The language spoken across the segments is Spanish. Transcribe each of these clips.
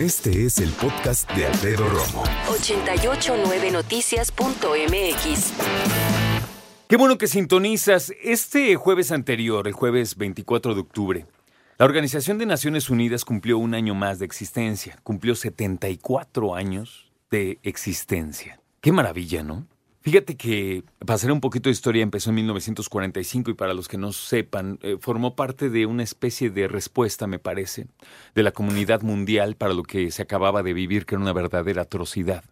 Este es el podcast de Alfredo Romo. 889noticias.mx. Qué bueno que sintonizas. Este jueves anterior, el jueves 24 de octubre, la Organización de Naciones Unidas cumplió un año más de existencia. Cumplió 74 años de existencia. Qué maravilla, ¿no? Fíjate que, para hacer un poquito de historia, empezó en 1945 y para los que no sepan, eh, formó parte de una especie de respuesta, me parece, de la comunidad mundial para lo que se acababa de vivir, que era una verdadera atrocidad.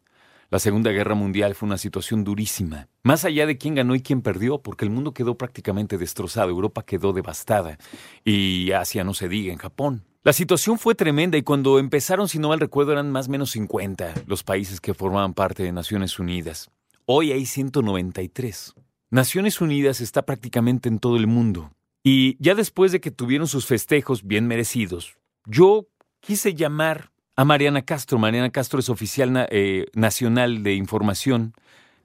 La Segunda Guerra Mundial fue una situación durísima, más allá de quién ganó y quién perdió, porque el mundo quedó prácticamente destrozado, Europa quedó devastada y Asia no se diga, en Japón. La situación fue tremenda y cuando empezaron, si no mal recuerdo, eran más o menos 50 los países que formaban parte de Naciones Unidas. Hoy hay 193. Naciones Unidas está prácticamente en todo el mundo. Y ya después de que tuvieron sus festejos bien merecidos, yo quise llamar a Mariana Castro. Mariana Castro es oficial eh, nacional de información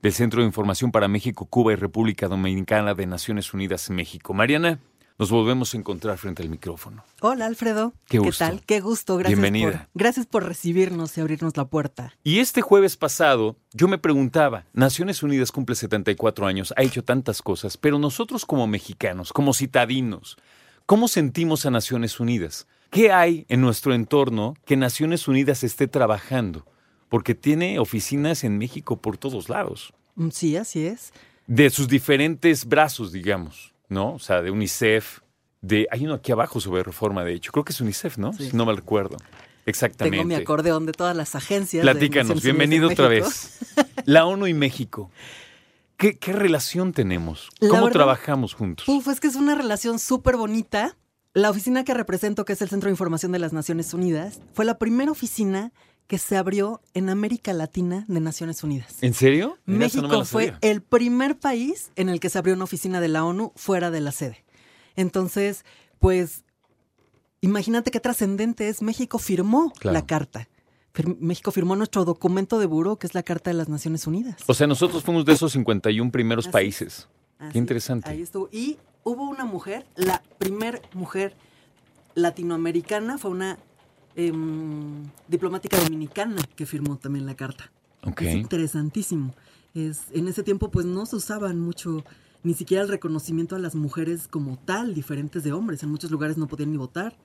del Centro de Información para México, Cuba y República Dominicana de Naciones Unidas México. Mariana, nos volvemos a encontrar frente al micrófono. Hola Alfredo. Qué gusto. tal? Qué gusto. Gracias Bienvenida. Por, gracias por recibirnos y abrirnos la puerta. Y este jueves pasado yo me preguntaba, Naciones Unidas cumple 74 años, ha hecho tantas cosas, pero nosotros como mexicanos, como citadinos, ¿cómo sentimos a Naciones Unidas? ¿Qué hay en nuestro entorno que Naciones Unidas esté trabajando? Porque tiene oficinas en México por todos lados, Mm, Sí, así es. de sus diferentes brazos, digamos, ¿no? O sea, de UNICEF, de... Hay uno aquí abajo sobre reforma, de hecho, creo que es UNICEF, ¿no? Sí. Si no mal recuerdo. Exactamente. Tengo mi acordeón de todas las agencias. Platícanos, bienvenido en otra vez. La ONU y México. ¿Qué, qué relación tenemos? ¿Cómo verdad- trabajamos juntos? Uf, es que es una relación súper bonita. La oficina que represento, que es el Centro de Información de las Naciones Unidas, fue la primera oficina que se abrió en América Latina de Naciones Unidas. ¿En serio? México no me la fue el primer país en el que se abrió una oficina de la ONU fuera de la sede. Entonces, pues, imagínate qué trascendente es. México firmó Claro. la carta. México firmó nuestro documento de buró, que es la Carta de las Naciones Unidas. O sea, nosotros fuimos de esos 51 primeros Así países. Así, Qué interesante. Ahí estuvo. Y hubo una mujer, la primer mujer latinoamericana, fue una em, diplomática dominicana que firmó también la carta. Ok. Es interesantísimo. Es, en ese tiempo pues no se usaban mucho ni siquiera el reconocimiento a las mujeres como tal, diferentes de hombres. En muchos lugares no podían ni votar.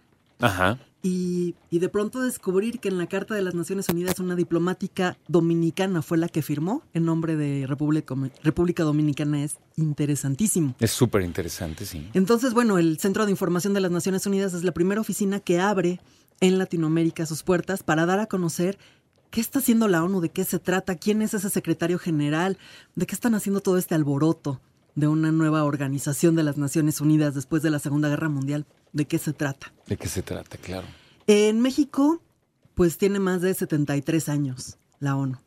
Ajá. Y, y de pronto descubrir que en la Carta de las Naciones Unidas una diplomática dominicana fue la que firmó en nombre de República, República Dominicana es interesantísimo. Es súper interesante, sí. Entonces, bueno, el Centro de Información de las Naciones Unidas es la primera oficina que abre en Latinoamérica sus puertas para dar a conocer qué está haciendo la ONU, de qué se trata, quién es ese secretario general, de qué están haciendo todo este alboroto de una nueva organización de las Naciones Unidas después de la Segunda Guerra Mundial, de qué se trata. ¿De qué se trata? Claro. En México, pues tiene más de 73 años la ONU.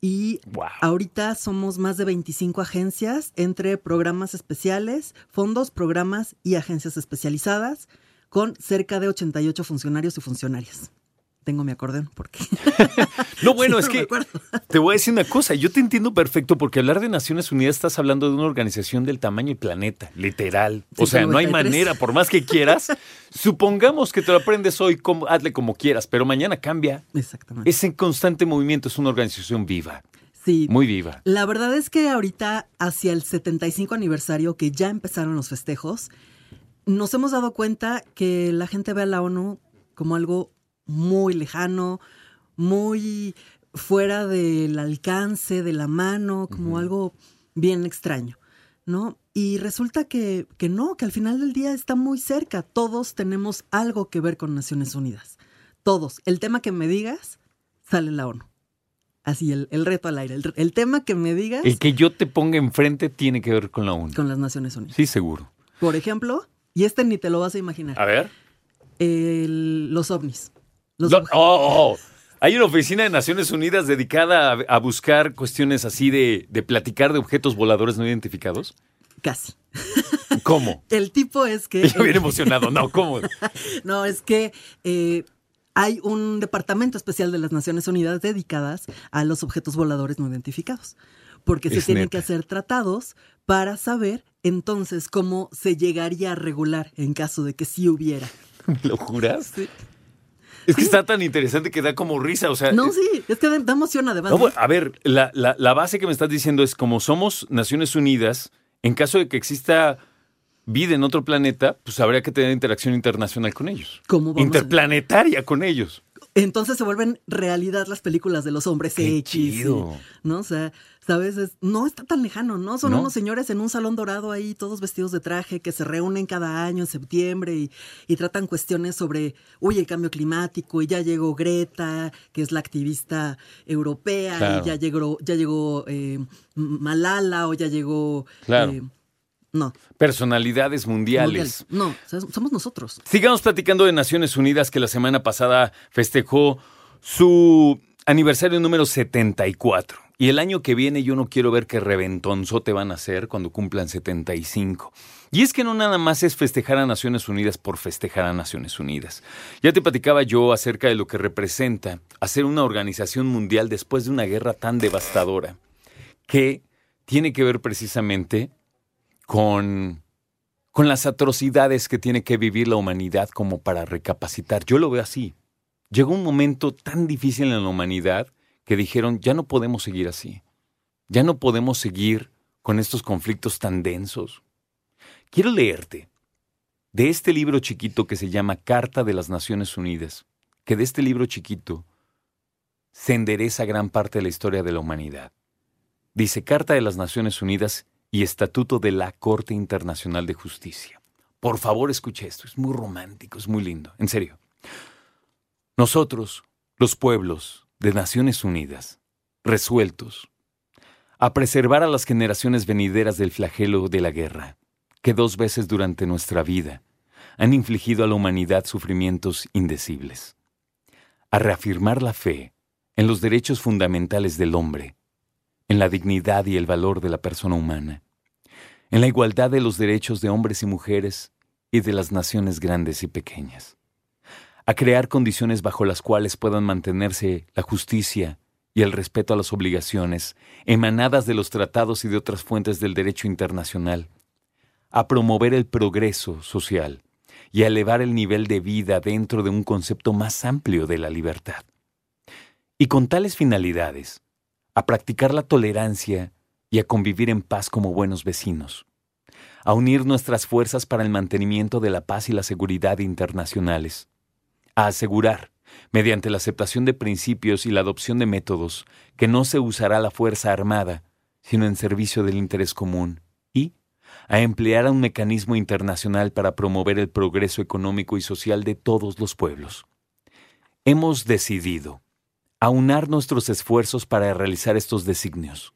Y Wow. ahorita somos más de 25 agencias entre programas especiales, fondos, programas y agencias especializadas, con cerca de 88 funcionarios y funcionarias. Tengo mi acordeón porque... No, bueno, Sí, es no que te voy a decir una cosa. Yo te entiendo perfecto porque hablar de Naciones Unidas estás hablando de una organización del tamaño del planeta, literal. o sea, no hay 93. manera, por más que quieras. supongamos que te lo aprendes hoy, como, hazle como quieras, pero mañana cambia. Exactamente. Es en constante movimiento, es una organización viva, sí, muy viva. La verdad es que ahorita, hacia el 75 aniversario, que ya empezaron los festejos, nos hemos dado cuenta que la gente ve a la ONU como algo muy lejano, muy fuera del alcance de la mano, como algo bien extraño, ¿no? Y resulta que, que no, que al final del día está muy cerca. Todos tenemos algo que ver con Naciones Unidas. Todos. El tema que me digas, sale la ONU. Así, el, el reto al aire. El, el tema que me digas El que yo te ponga enfrente tiene que ver con la ONU. con las Naciones Unidas. Sí, seguro. Por ejemplo, y este ni te lo vas a imaginar. A ver. El- los ovnis. Los Lo- obje- oh, oh. Hay una oficina de Naciones Unidas dedicada a, a buscar cuestiones así de, de platicar de objetos voladores no identificados. Casi. ¿Cómo? El tipo es que... Yo bien emocionado. No, ¿cómo? No, es que eh, hay un departamento especial de las Naciones Unidas dedicadas a los objetos voladores no identificados. Porque se tienen neta. que hacer tratados para saber entonces cómo se llegaría a regular en caso de que sí hubiera. ¿Lo juras? Sí. Es que está tan interesante que da como risa. O sea, No, sí, es que da emoción además. no, a ver, la, la- la base que me estás diciendo es como somos Naciones Unidas, en caso de que exista vida en otro planeta, pues habría que tener interacción internacional con ellos. ¿Cómo vamos a- Interplanetaria con ellos. Entonces se vuelven realidad las películas de los hombres Qué y- chido. ¿No? O sea, ¿sabes? Es- no está tan lejano, ¿no? Son No. unos señores en un salón dorado ahí, todos vestidos de traje, que se reúnen cada año en septiembre y, y tratan cuestiones sobre, uy, el cambio climático, y ya llegó Greta, que es la activista europea, Claro. y ya llegó, ya llegó eh, Malala, o ya llegó. Claro. eh, no. Personalidades mundiales. mundial. No, somos nosotros. Sigamos platicando de Naciones Unidas que la semana pasada festejó su aniversario número 74. Y el año que viene yo no quiero ver qué reventonzote van a hacer cuando cumplan 75. Y es que no nada más es festejar a Naciones Unidas por festejar a Naciones Unidas. Ya te platicaba yo acerca de lo que representa hacer una organización mundial después de una guerra tan devastadora que tiene que ver precisamente con con las atrocidades que tiene que vivir la humanidad como para recapacitar. Yo lo veo así. Llegó un momento tan difícil en la humanidad que dijeron, ya no podemos seguir así. Ya no podemos seguir con estos conflictos tan densos. Quiero leerte de este libro chiquito que se llama Carta de las Naciones Unidas, que de este libro chiquito se endereza gran parte de la historia de la humanidad. Dice Carta de las Naciones Unidas y Estatuto de la Corte Internacional de Justicia. Por favor, escuche esto, es muy romántico, es muy lindo, en serio. Nosotros, los pueblos de Naciones Unidas, resueltos a preservar a las generaciones venideras del flagelo de la guerra, que dos veces durante nuestra vida han infligido a la humanidad sufrimientos indecibles, a reafirmar la fe en los derechos fundamentales del hombre, en la dignidad y el valor de la persona humana, en la igualdad de los derechos de hombres y mujeres y de las naciones grandes y pequeñas, a crear condiciones bajo las cuales puedan mantenerse la justicia y el respeto a las obligaciones emanadas de los tratados y de otras fuentes del derecho internacional, a promover el progreso social y a elevar el nivel de vida dentro de un concepto más amplio de la libertad. Y con tales finalidades, a practicar la tolerancia y a convivir en paz como buenos vecinos, a unir nuestras fuerzas para el mantenimiento de la paz y la seguridad internacionales, a asegurar, mediante la aceptación de principios y la adopción de métodos, que no se usará la fuerza armada, sino en servicio del interés común, y a emplear un mecanismo internacional para promover el progreso económico y social de todos los pueblos. Hemos decidido aunar nuestros esfuerzos para realizar estos designios.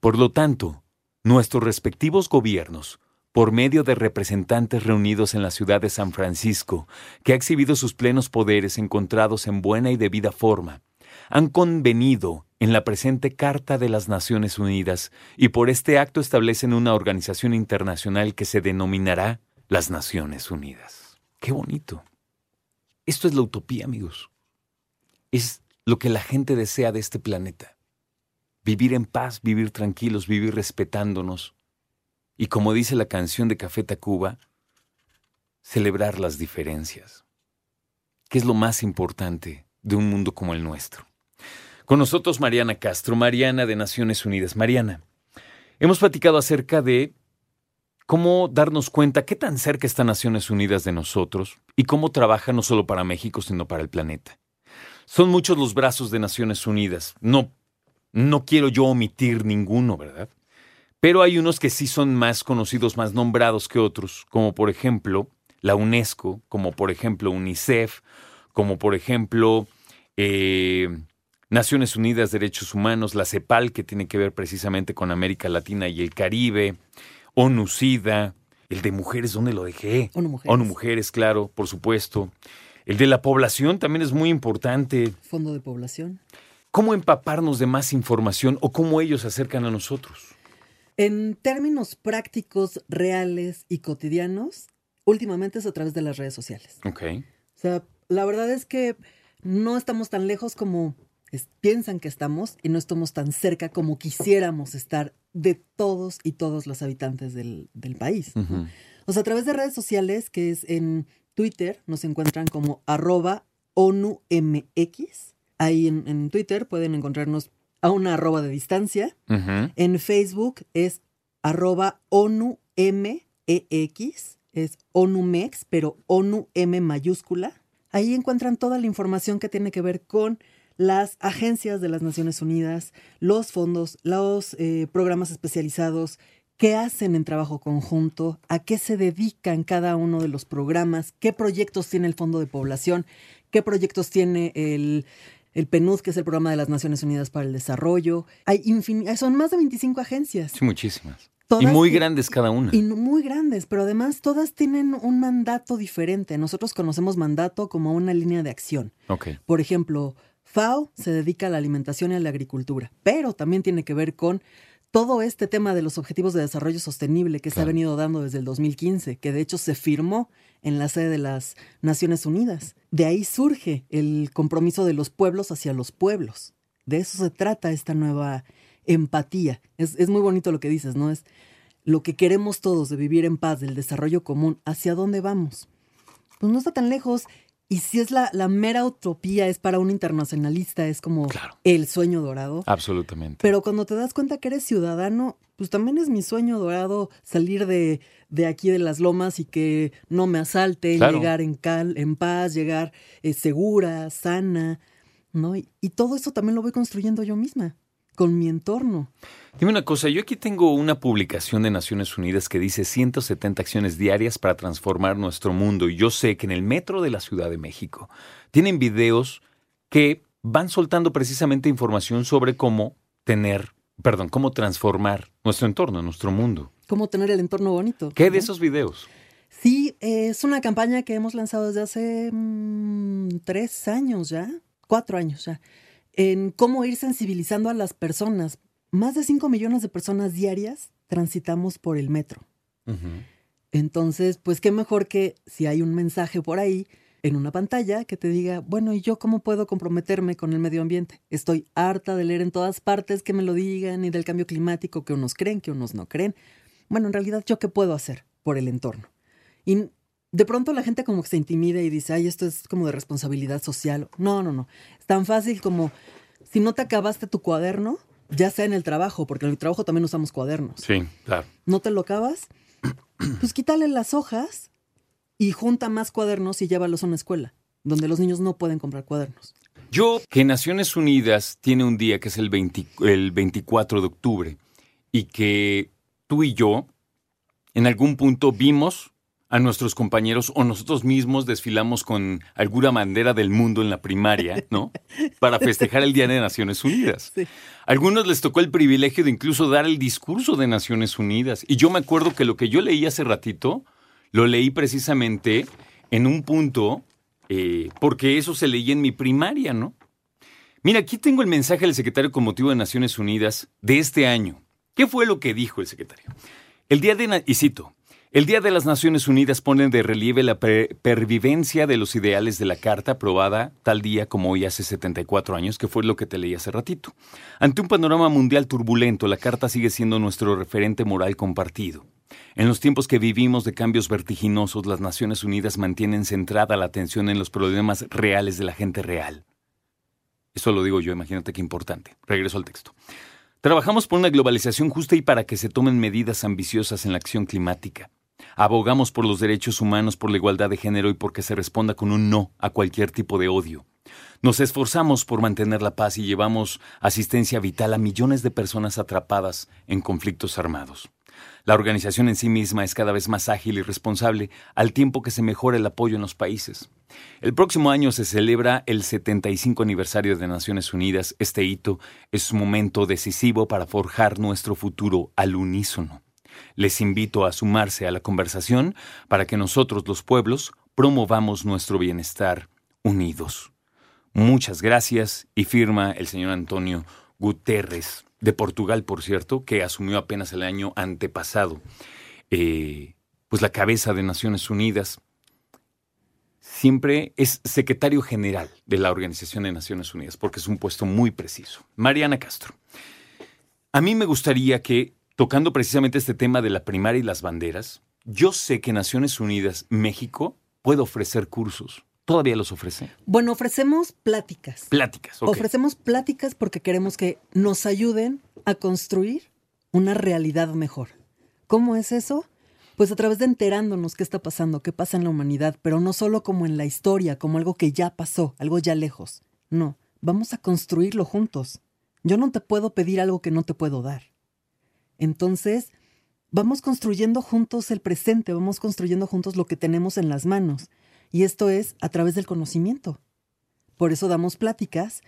Por lo tanto, nuestros respectivos gobiernos, por medio de representantes reunidos en la ciudad de San Francisco, que ha exhibido sus plenos poderes encontrados en buena y debida forma, han convenido en la presente Carta de las Naciones Unidas y por este acto establecen una organización internacional que se denominará las Naciones Unidas. ¡Qué bonito! Esto es la utopía, amigos. Es lo que la gente desea de este planeta. Vivir en paz, vivir tranquilos, vivir respetándonos. Y como dice la canción de Café Tacuba, celebrar las diferencias, que es lo más importante de un mundo como el nuestro. Con nosotros Mariana Castro, Mariana de Naciones Unidas. Mariana, hemos platicado acerca de cómo darnos cuenta qué tan cerca está Naciones Unidas de nosotros y cómo trabaja no solo para México, sino para el planeta. Son muchos los brazos de Naciones Unidas. No, no quiero yo omitir ninguno, ¿verdad? Pero hay unos que sí son más conocidos, más nombrados que otros, como por ejemplo la UNESCO, como por ejemplo UNICEF, como por ejemplo eh, Naciones Unidas Derechos Humanos, la CEPAL, que tiene que ver precisamente con América Latina y el Caribe, ONU-SIDA, el de mujeres, ¿dónde lo dejé? ONU Mujeres. ONU Mujeres, claro, por supuesto. El de la población también es muy importante. Fondo de población. ¿Cómo empaparnos de más información o cómo ellos se acercan a nosotros? En términos prácticos, reales y cotidianos, últimamente es a través de las redes sociales. Ok. O sea, la verdad es que no estamos tan lejos como es- piensan que estamos y no estamos tan cerca como quisiéramos estar de todos y todos los habitantes del, del país. O sea, a través de redes sociales, que es en Twitter, nos encuentran como arroba ONUMX. Ahí en, en Twitter pueden encontrarnos a una arroba de distancia. En Facebook es arroba ONUMEX, es ONUMEX, pero ONU M mayúscula. Ahí encuentran toda la información que tiene que ver con las agencias de las Naciones Unidas, los fondos, los eh, programas especializados, qué hacen en trabajo conjunto, a qué se dedican cada uno de los programas, qué proyectos tiene el Fondo de Población, qué proyectos tiene el, el PNUD, que es el Programa de las Naciones Unidas para el Desarrollo. Hay infin- son más de 25 agencias. Sí, muchísimas. Todas y muy grandes cada una. Y muy grandes, pero además todas tienen un mandato diferente. Nosotros conocemos mandato como una línea de acción. Ok. Por ejemplo, FAO se dedica a la alimentación y a la agricultura, pero también tiene que ver con todo este tema de los objetivos de desarrollo sostenible que se ha venido dando desde el 2015, que de hecho se firmó en la sede de las Naciones Unidas. De ahí surge el compromiso de los pueblos hacia los pueblos. De eso se trata esta nueva empatía. Es, es muy bonito lo que dices, ¿no? Es lo que queremos todos de vivir en paz, del desarrollo común, ¿hacia dónde vamos? Pues no está tan lejos. Y si es la, la mera utopía, es para un internacionalista, es como Claro. el sueño dorado. Absolutamente. Pero cuando te das cuenta que eres ciudadano, pues también es mi sueño dorado salir de, de aquí de las lomas y que no me asalten, Claro. llegar en, cal, en paz, llegar eh, segura, sana, ¿no? Y, y todo eso también lo voy construyendo yo misma, con mi entorno. Dime una cosa, yo aquí tengo una publicación de Naciones Unidas que dice 170 acciones diarias para transformar nuestro mundo y yo sé que en el metro de la Ciudad de México tienen videos que van soltando precisamente información sobre cómo tener, perdón, cómo transformar nuestro entorno, nuestro mundo. Cómo tener el entorno bonito. ¿Qué de esos videos? Sí, eh, es una campaña que hemos lanzado desde hace mm, tres años ya, cuatro años ya, en cómo ir sensibilizando a las personas. Más de cinco millones de personas diarias transitamos por el metro. Entonces, pues qué mejor que si hay un mensaje por ahí en una pantalla que te diga, bueno, ¿y yo cómo puedo comprometerme con el medio ambiente? Estoy harta de leer en todas partes que me lo digan y del cambio climático que unos creen, que unos no creen. Bueno, en realidad, ¿yo qué puedo hacer por el entorno? Y de pronto la gente como que se intimida y dice, ay, esto es como de responsabilidad social. No, no, no. Es tan fácil como si no te acabaste tu cuaderno, ya sea en el trabajo, porque en el trabajo también usamos cuadernos Sí, claro. no te lo acabas, pues quítale las hojas y junta más cuadernos y llévalos a una escuela, donde los niños no pueden comprar cuadernos. Yo, que Naciones Unidas tiene un día que es el, 20 el 24 de octubre y que tú y yo en algún punto vimos a nuestros compañeros o nosotros mismos desfilamos con alguna bandera del mundo en la primaria, ¿no? Para festejar el Día de Naciones Unidas. Sí. A algunos les tocó el privilegio de incluso dar el discurso de Naciones Unidas. Y yo me acuerdo que lo que yo leí hace ratito, lo leí precisamente en un punto, eh, porque eso se leía en mi primaria, ¿no? Mira, aquí tengo el mensaje del secretario con motivo de Naciones Unidas de este año. ¿Qué fue lo que dijo el secretario? El día de, y cito, el Día de las Naciones Unidas pone de relieve la per- pervivencia de los ideales de la Carta aprobada tal día como hoy hace 74 años, que fue lo que te leí hace ratito. Ante un panorama mundial turbulento, la Carta sigue siendo nuestro referente moral compartido. En los tiempos que vivimos de cambios vertiginosos, las Naciones Unidas mantienen centrada la atención en los problemas reales de la gente real. Eso lo digo yo, imagínate qué importante. Regreso al texto. Trabajamos por una globalización justa y para que se tomen medidas ambiciosas en la acción climática. Abogamos por los derechos humanos, por la igualdad de género y porque se responda con un no a cualquier tipo de odio. Nos esforzamos por mantener la paz y llevamos asistencia vital a millones de personas atrapadas en conflictos armados. La organización en sí misma es cada vez más ágil y responsable al tiempo que se mejora el apoyo en los países. El próximo año se celebra el 75 aniversario de Naciones Unidas. Este hito es un momento decisivo para forjar nuestro futuro al unísono. Les invito a sumarse a la conversación para que nosotros los pueblos promovamos nuestro bienestar unidos. Muchas gracias y firma el señor Antonio Guterres, de Portugal, por cierto, que asumió apenas el año antepasado, eh, pues la cabeza de Naciones Unidas. Siempre es secretario general de la Organización de Naciones Unidas, porque es un puesto muy preciso. Mariana Castro. A mí me gustaría que, tocando precisamente este tema de la primaria y las banderas, yo sé que Naciones Unidas México puede ofrecer cursos. ¿Todavía los ofrece? Bueno, ofrecemos pláticas. Pláticas, ok. Ofrecemos pláticas porque queremos que nos ayuden a construir una realidad mejor. ¿Cómo es eso? Pues a través de enterándonos qué está pasando, qué pasa en la humanidad, pero no solo como en la historia, como algo que ya pasó, algo ya lejos. No, vamos a construirlo juntos. Yo no te puedo pedir algo que no te puedo dar. Entonces, vamos construyendo juntos el presente, vamos construyendo juntos lo que tenemos en las manos. Y esto es a través del conocimiento. Por eso damos pláticas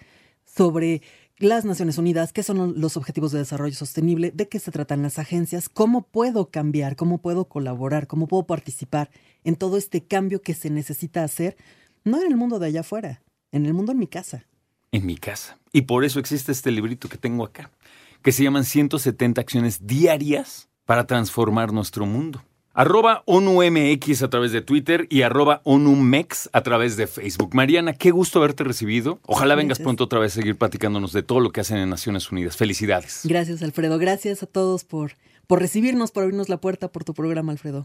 sobre las Naciones Unidas, qué son los objetivos de desarrollo sostenible, de qué se tratan las agencias, cómo puedo cambiar, cómo puedo colaborar, cómo puedo participar en todo este cambio que se necesita hacer, no en el mundo de allá afuera, en el mundo en mi casa. En mi casa. Y por eso existe este librito que tengo acá, que se llaman 170 acciones diarias para transformar nuestro mundo. Arroba ONUMX a través de Twitter y arroba ONUMEX a través de Facebook. Mariana, qué gusto haberte recibido. Ojalá vengas pronto otra vez a seguir platicándonos de todo lo que hacen en Naciones Unidas. Felicidades. Gracias, Alfredo. Gracias a todos por, por recibirnos, por abrirnos la puerta por tu programa, Alfredo.